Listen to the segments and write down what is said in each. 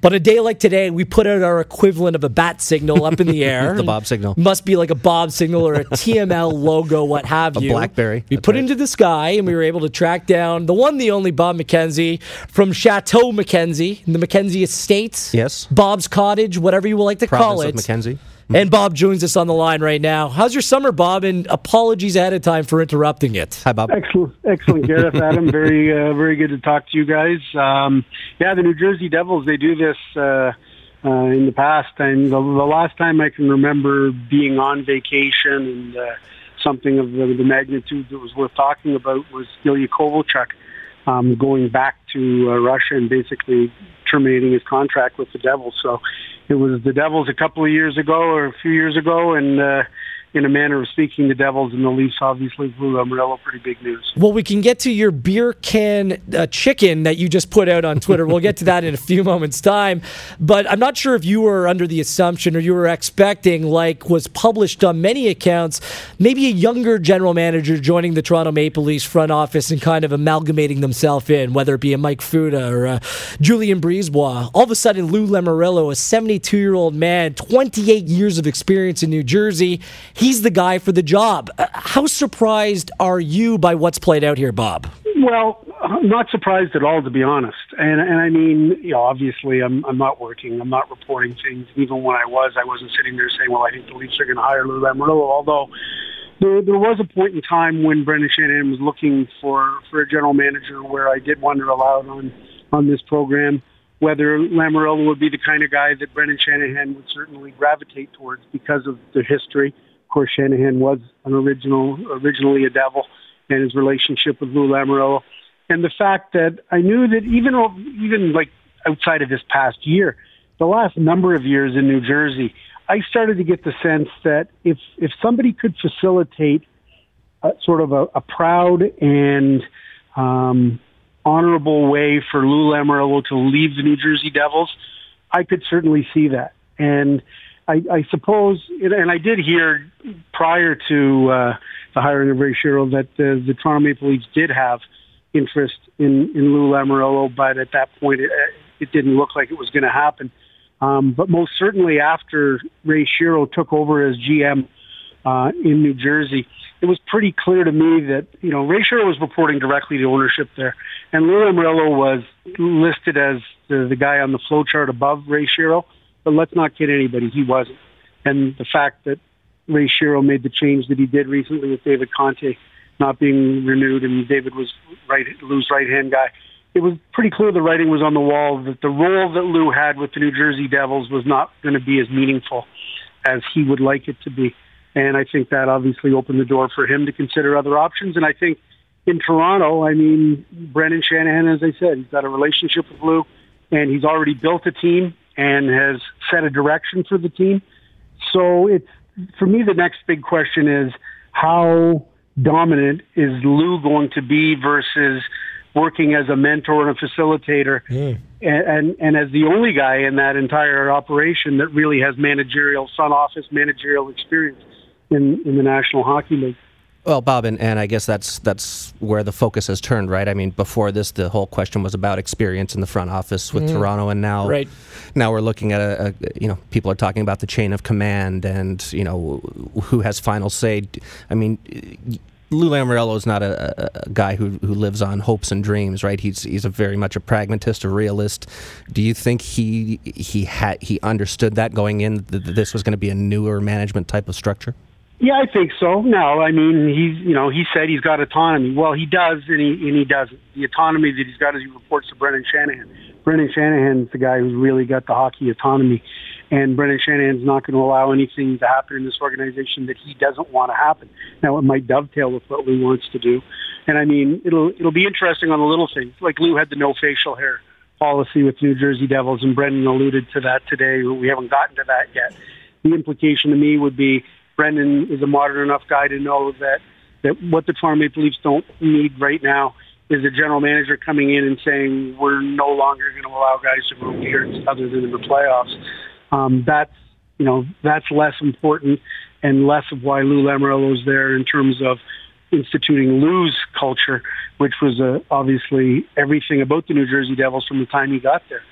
But a day like today, we put out our equivalent of a bat signal up in the air. the Bob signal. Must be like a Bob signal or a TML logo, what have a you. Blackberry. We That's put right. it into the sky and we were able to track down the one, the only Bob McKenzie from Chateau McKenzie, the McKenzie Estates. Yes. Bob's Cottage, whatever you would like to call it. of Mackenzie. And Bob joins us on the line right now. How's your summer, Bob? And apologies ahead of time for interrupting it. Hi, Bob. Excellent, excellent, Gareth. Adam, very, uh, very good to talk to you guys. Um, yeah, the New Jersey Devils they do this uh, uh, in the past, and the, the last time I can remember being on vacation and uh, something of the, the magnitude that was worth talking about was Ilya Kovalchuk um, going back to uh, Russia and basically terminating his contract with the Devils. So it was the Devils a couple of years ago or a few years ago, and uh, in a manner of speaking, the Devils and the Leafs obviously blew Amarillo pretty big news. Well, we can get to your beer can uh, chicken that you just put out on Twitter. we'll get to that in a few moments' time. But I'm not sure if you were under the assumption or you were expecting, like was published on many accounts, maybe a younger general manager joining the Toronto Maple Leafs front office and kind of amalgamating themselves in, whether it be a Mike Futa or a Julien BriseBois. All of a sudden, Lou Lamoriello, a 72 year old man, 28 years of experience in New Jersey, he's the guy for the job. Uh, How surprised are you by what's played out here, Bob? Well, I'm not surprised at all, to be honest. And and I mean, you know, obviously, I'm I'm not working. I'm not reporting things. Even when I was, I wasn't sitting there saying, "Well, I think the Leafs are going to hire Lou Lamoriello." Although there there was a point in time when Brendan Shanahan was looking for for a general manager, where I did wonder aloud on on this program whether Lamoriello would be the kind of guy that Brendan Shanahan would certainly gravitate towards because of the history. Of course, Shanahan was an original, originally a Devil, and his relationship with Lou Lamoriello, and the fact that I knew that even even like outside of this past year, the last number of years in New Jersey, I started to get the sense that if if somebody could facilitate a, sort of a, a proud and um, honorable way for Lou Lamoriello to leave the New Jersey Devils, I could certainly see that. And I, I suppose, and I did hear prior to uh, the hiring of Ray Shero that uh, the Toronto Maple Leafs did have interest in, in Lou Lamoriello, but at that point it, it didn't look like it was going to happen. Um, but most certainly after Ray Shero took over as GM uh, in New Jersey, it was pretty clear to me that you know Ray Shero was reporting directly to ownership there, and Lou Lamoriello was listed as the, the guy on the flow chart above Ray Shero. But let's not kid anybody, he wasn't. And the fact that Ray Shero made the change that he did recently with David Conte not being renewed, and David was right Lou's right hand guy. It was pretty clear the writing was on the wall that the role that Lou had with the New Jersey Devils was not going to be as meaningful as he would like it to be. And I think that obviously opened the door for him to consider other options. And I think in Toronto, I mean, Brendan Shanahan, as I said, he's got a relationship with Lou, and he's already built a team and has set a direction for the team. So it's for me the next big question is how dominant is Lou going to be versus working as a mentor and a facilitator, hmm. and, and and as the only guy in that entire operation that really has managerial front office managerial experience in in the National Hockey League. Well, Bob, and, and I guess that's that's where the focus has turned, right? I mean, before this, the whole question was about experience in the front office with mm. Toronto, and now, Right. now we're looking at a, a, you know, people are talking about the chain of command and you know who has final say. I mean, Lou Lamoriello is not a, a, a guy who who lives on hopes and dreams, right? He's he's a very much a pragmatist, a realist. Do you think he he had he understood that going in that this was going to be a newer management type of structure? Yeah, I think so. No, I mean he's you know he said he's got autonomy. Well, he does, and he and he doesn't. The autonomy that he's got is he reports to Brendan Shanahan. Brendan Shanahan's the guy who's really got the hockey autonomy, and Brendan Shanahan's not going to allow anything to happen in this organization that he doesn't want to happen. Now, it might dovetail with what Lou wants to do, and I mean it'll it'll be interesting on the little things. Like Lou had the no facial hair policy with New Jersey Devils, and Brendan alluded to that today. We haven't gotten to that yet. The implication to me would be Brendan is a modern enough guy to know that that what the Toronto Maple Leafs don't need right now is a general manager coming in and saying we're no longer going to allow guys to grow beards other than in the playoffs. Um, that's you know that's less important and less of why Lou Lamoriello is there in terms of instituting Lou's culture, which was uh, obviously everything about the New Jersey Devils from the time he got there.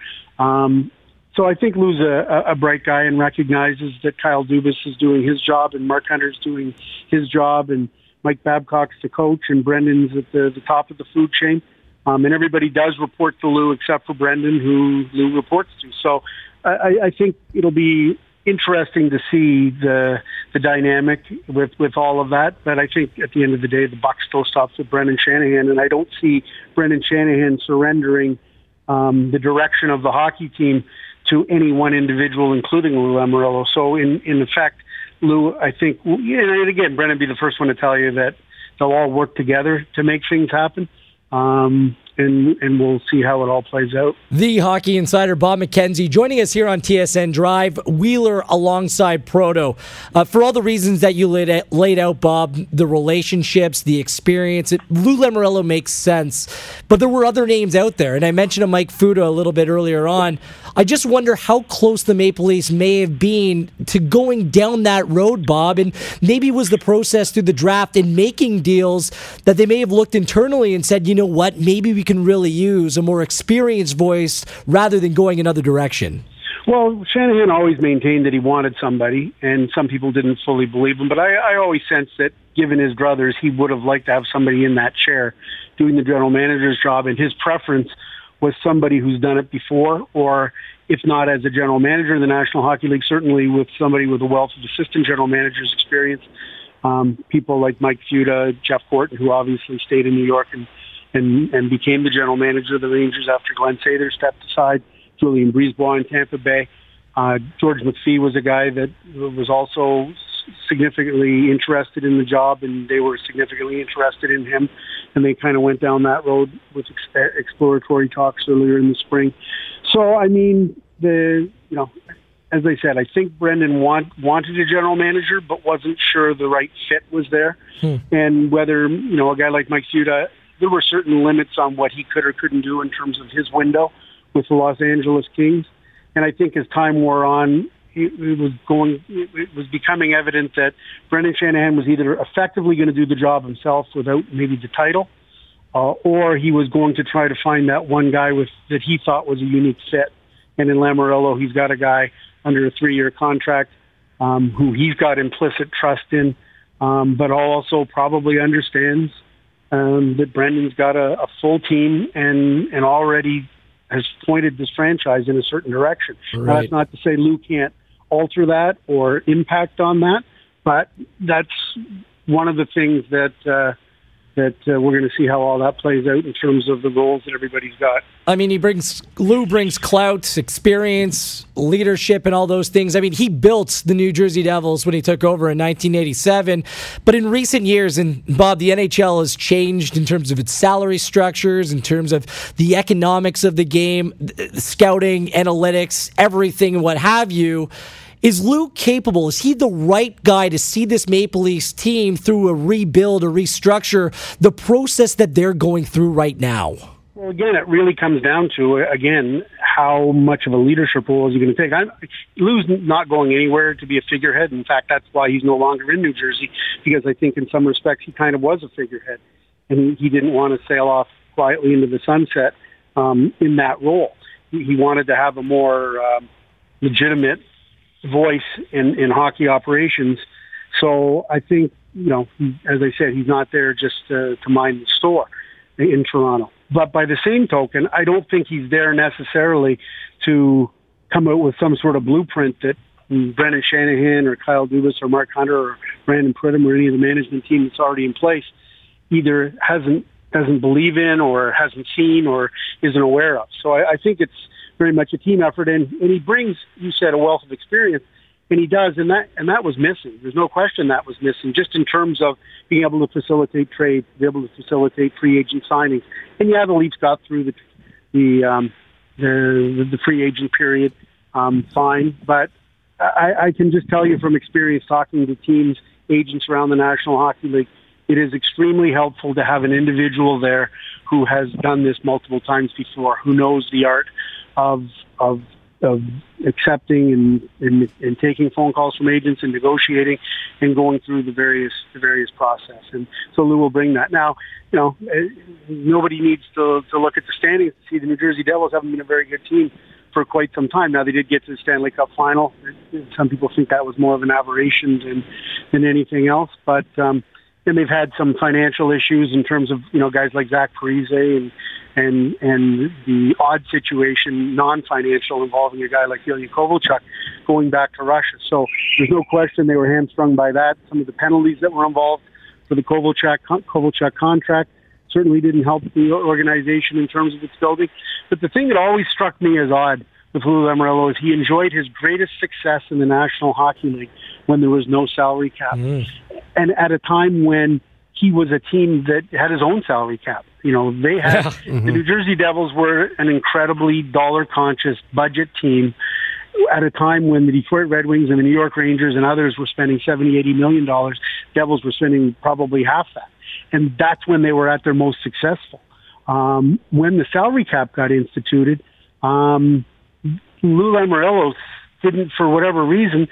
Um, so I think Lou's a, a bright guy and recognizes that Kyle Dubas is doing his job and Mark Hunter's doing his job and Mike Babcock's the coach and Brendan's at the, the top of the food chain. Um, and everybody does report to Lou except for Brendan, who Lou reports to. So I, I think it'll be interesting to see the the dynamic with with all of that. But I think at the end of the day, the buck still stops with Brendan Shanahan, and I don't see Brendan Shanahan surrendering um, the direction of the hockey team to any one individual, including Lou Lamoriello. So in in effect, Lou, I think, and again, Brendan be the first one to tell you that they'll all work together to make things happen. Um, and and we'll see how it all plays out. The hockey insider Bob McKenzie joining us here on TSN Drive, Wheeler alongside Proto. Uh, for all the reasons that you laid, laid out, Bob, the relationships, the experience, it, Lou Lamoriello makes sense. But there were other names out there, and I mentioned a Mike Futa a little bit earlier on. I just wonder how close the Maple Leafs may have been to going down that road, Bob, and maybe was the process through the draft and making deals that they may have looked internally and said, you know what, maybe we can really use a more experienced voice rather than going another direction? Well, Shanahan always maintained that he wanted somebody, and some people didn't fully believe him. But I, I always sensed that, given his brothers, he would have liked to have somebody in that chair doing the general manager's job, and his preference was somebody who's done it before, or if not as a general manager in the National Hockey League, certainly with somebody with a wealth of assistant general managers experience. Um, people like Mike Futa, Jeff Gorton, who obviously stayed in New York and and, and became the general manager of the Rangers after Glenn Sather stepped aside. Julien BriseBois in Tampa Bay. Uh, George McPhee was a guy that was also significantly interested in the job, and they were significantly interested in him, and they kind of went down that road with ex- exploratory talks earlier in the spring. So, I mean, the you know, as I said, I think Brendan want, wanted a general manager, but wasn't sure the right fit was there, hmm. and whether you know a guy like Mike Futa there were certain limits on what he could or couldn't do in terms of his window with the Los Angeles Kings. And I think as time wore on, it was going, it was becoming evident that Brendan Shanahan was either effectively going to do the job himself without maybe the title, uh, or he was going to try to find that one guy with that he thought was a unique fit. And in Lamoriello, he's got a guy under a three-year contract um, who he's got implicit trust in, um, but also probably understands um, that Brendan's got a, a full team and and already has pointed this franchise in a certain direction. Right. That's not to say Lou can't alter that or impact on that, but that's one of the things that uh, that uh, we're going to see how all that plays out in terms of the roles that everybody's got. I mean, he brings Lou brings clout, experience, leadership, and all those things. I mean, he built the New Jersey Devils when he took over in 1987. But in recent years, and Bob, the NHL has changed in terms of its salary structures, in terms of the economics of the game, scouting, analytics, everything, what have you. Is Lou capable? Is he the right guy to see this Maple Leafs team through a rebuild or restructure the process that they're going through right now? Well, again, it really comes down to again how much of a leadership role is he going to take. I'm, Lou's not going anywhere to be a figurehead. In fact, that's why he's no longer in New Jersey because I think in some respects he kind of was a figurehead, and he didn't want to sail off quietly into the sunset um, in that role. He, he wanted to have a more um, legitimate voice in, in hockey operations. So I think, you know, as I said, he's not there just to, to mind the store in Toronto. But by the same token, I don't think he's there necessarily to come out with some sort of blueprint that Brendan Shanahan or Kyle Dubas or Mark Hunter or Brandon Pridham or any of the management team that's already in place either hasn't doesn't believe in or hasn't seen or isn't aware of. So I, I think it's very much a team effort, and, and he brings, you said, a wealth of experience, and he does, and that and that was missing. There's no question that was missing, just in terms of being able to facilitate trades, be able to facilitate free agent signings. And yeah, the Leafs got through the the um, the, the free agent period um, fine, but I, I can just tell you from experience talking to teams, agents around the National Hockey League, it is extremely helpful to have an individual there who has done this multiple times before, who knows the art of of of accepting and, and and taking phone calls from agents and negotiating and going through the various the various process. And so Lou will bring that. Now, you know, eh, nobody needs to to look at the standings to see the New Jersey Devils haven't been a very good team for quite some time. Now they did get to the Stanley Cup final. Some people think that was more of an aberration than than anything else, but um, and they've had some financial issues in terms of you know guys like Zach Parise and and and the odd situation, non-financial, involving a guy like Ilya Kovalchuk going back to Russia. So there's no question they were hamstrung by that. Some of the penalties that were involved for the Kovalchuk Kovalchuk contract certainly didn't help the organization in terms of its building. But the thing that always struck me as odd with Lou Lamoriello is he enjoyed his greatest success in the National Hockey League when there was no salary cap, mm. and at a time when he was a team that had his own salary cap. You know, they had mm-hmm. the New Jersey Devils were an incredibly dollar conscious budget team at a time when the Detroit Red Wings and the New York Rangers and others were spending 70, 80 million dollars. Devils were spending probably half that. And that's when they were at their most successful. Um, when the salary cap got instituted, um, Lou Lamoriello didn't, for whatever reason,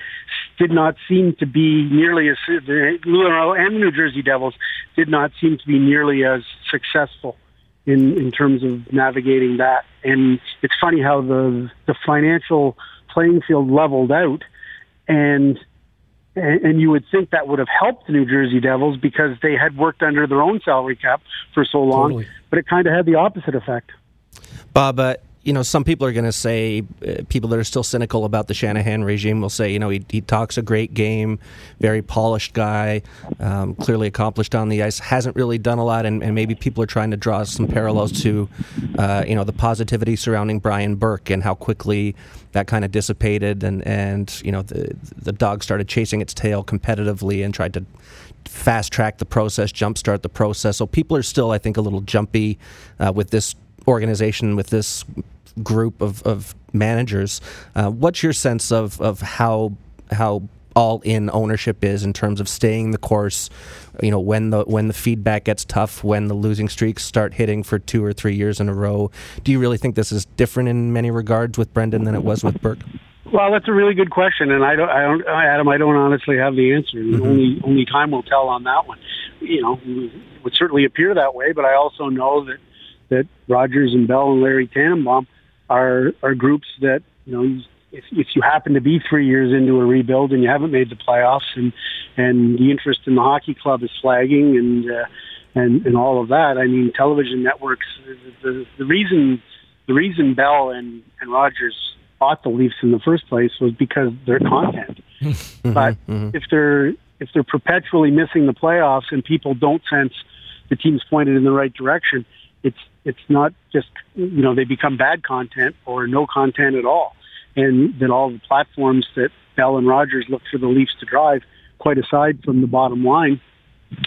did not seem to be nearly as Lou and the New Jersey Devils did not seem to be nearly as successful in in terms of navigating that. And it's funny how the the financial playing field leveled out, and and you would think that would have helped the New Jersey Devils because they had worked under their own salary cap for so long, totally. but it kind of had the opposite effect. Bob, uh, you know, some people are going to say, uh, people that are still cynical about the Shanahan regime will say, you know, he, he talks a great game, very polished guy, um, clearly accomplished on the ice, hasn't really done a lot, and, and maybe people are trying to draw some parallels to, uh, you know, the positivity surrounding Brian Burke and how quickly that kind of dissipated, and, and you know, the, the dog started chasing its tail competitively and tried to fast track the process, jumpstart the process. So people are still, I think, a little jumpy uh, with this organization, with this group of, of managers. Uh, what's your sense of, of how how all in ownership is in terms of staying the course? You know, when the when the feedback gets tough, when the losing streaks start hitting for two or three years in a row. Do you really think this is different in many regards with Brendan than it was with Burke? Well, that's a really good question, and I don't, I don't, Adam, I don't honestly have the answer. Mm-hmm. Only, only time will tell on that one. You know, it would certainly appear that way, but I also know that that Rogers and Bell and Larry Tannenbaum are are groups that you know if if you happen to be three years into a rebuild and you haven't made the playoffs and and the interest in the hockey club is flagging and uh, and and all of that. I mean, television networks. The the reason the reason Bell and and Rogers bought the Leafs in the first place was because their content. Mm-hmm, but mm-hmm. if they're if they're perpetually missing the playoffs and people don't sense the team's pointed in the right direction, it's it's not just you know they become bad content or no content at all, and that all the platforms that Bell and Rogers look for the Leafs to drive, quite aside from the bottom line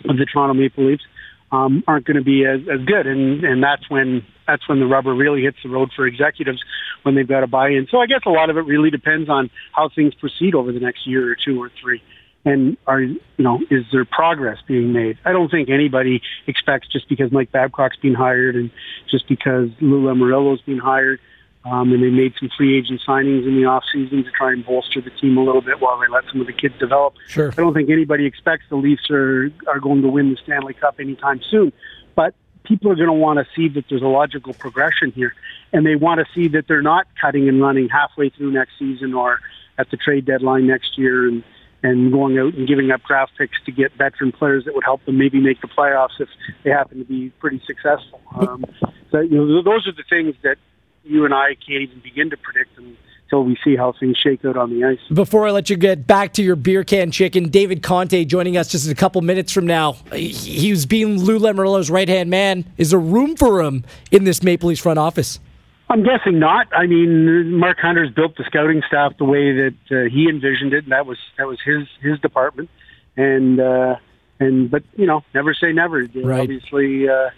of the Toronto Maple Leafs, um, aren't going to be as, as good, and and that's when that's when the rubber really hits the road for executives when they've got to buy in. So I guess a lot of it really depends on how things proceed over the next year or two or three and are you know is there progress being made? I don't think anybody expects just because Mike Babcock's been hired and just because Lou Lamoriello's been hired, um, and they made some free agent signings in the off season to try and bolster the team a little bit while they let some of the kids develop. Sure. I don't think anybody expects the Leafs are are going to win the Stanley Cup anytime soon, but people are going to want to see that there's a logical progression here, and they want to see that they're not cutting and running halfway through next season or at the trade deadline next year and and going out and giving up draft picks to get veteran players that would help them maybe make the playoffs if they happen to be pretty successful. Um, so you know, those are the things that you and I can't even begin to predict until we see how things shake out on the ice. Before I let you get back to your beer can chicken, David Conte joining us just a couple minutes from now. He's being Lou Lamoriello's right hand man. Is there room for him in this Maple Leafs front office? I'm guessing not. I mean, Mark Hunter's built the scouting staff the way that uh, he envisioned it, and that was that was his his department. And uh, and but you know, never say never. Right. Obviously, uh,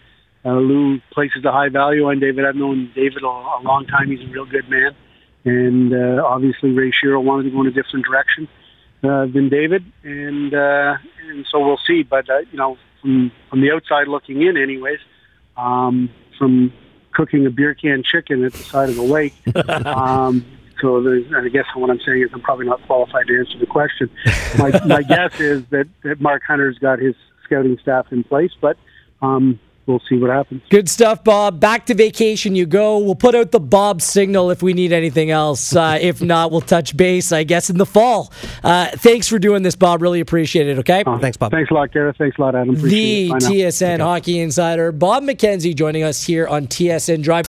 uh, Lou places a high value on David. I've known David a, a long time. He's a real good man, and uh, obviously Ray Shero wanted to go in a different direction uh, than David, and uh, and so we'll see. But uh, you know, from from the outside looking in, anyways, um, from cooking a beer can chicken at the side of the lake. um, so there's I guess what I'm saying is I'm probably not qualified to answer the question. My, my guess is that, that Mark Hunter's got his scouting staff in place, but um, we'll see what happens. Good stuff, Bob. Back to vacation you go. We'll put out the Bob signal if we need anything else. Uh, if not, we'll touch base, I guess, in the fall. Uh, thanks for doing this, Bob. Really appreciate it. Okay. Uh, thanks, Bob. Thanks a lot, Gareth. Thanks a lot, Adam. Appreciate the TSN Hockey Insider, Bob McKenzie, joining us here on TSN Drive.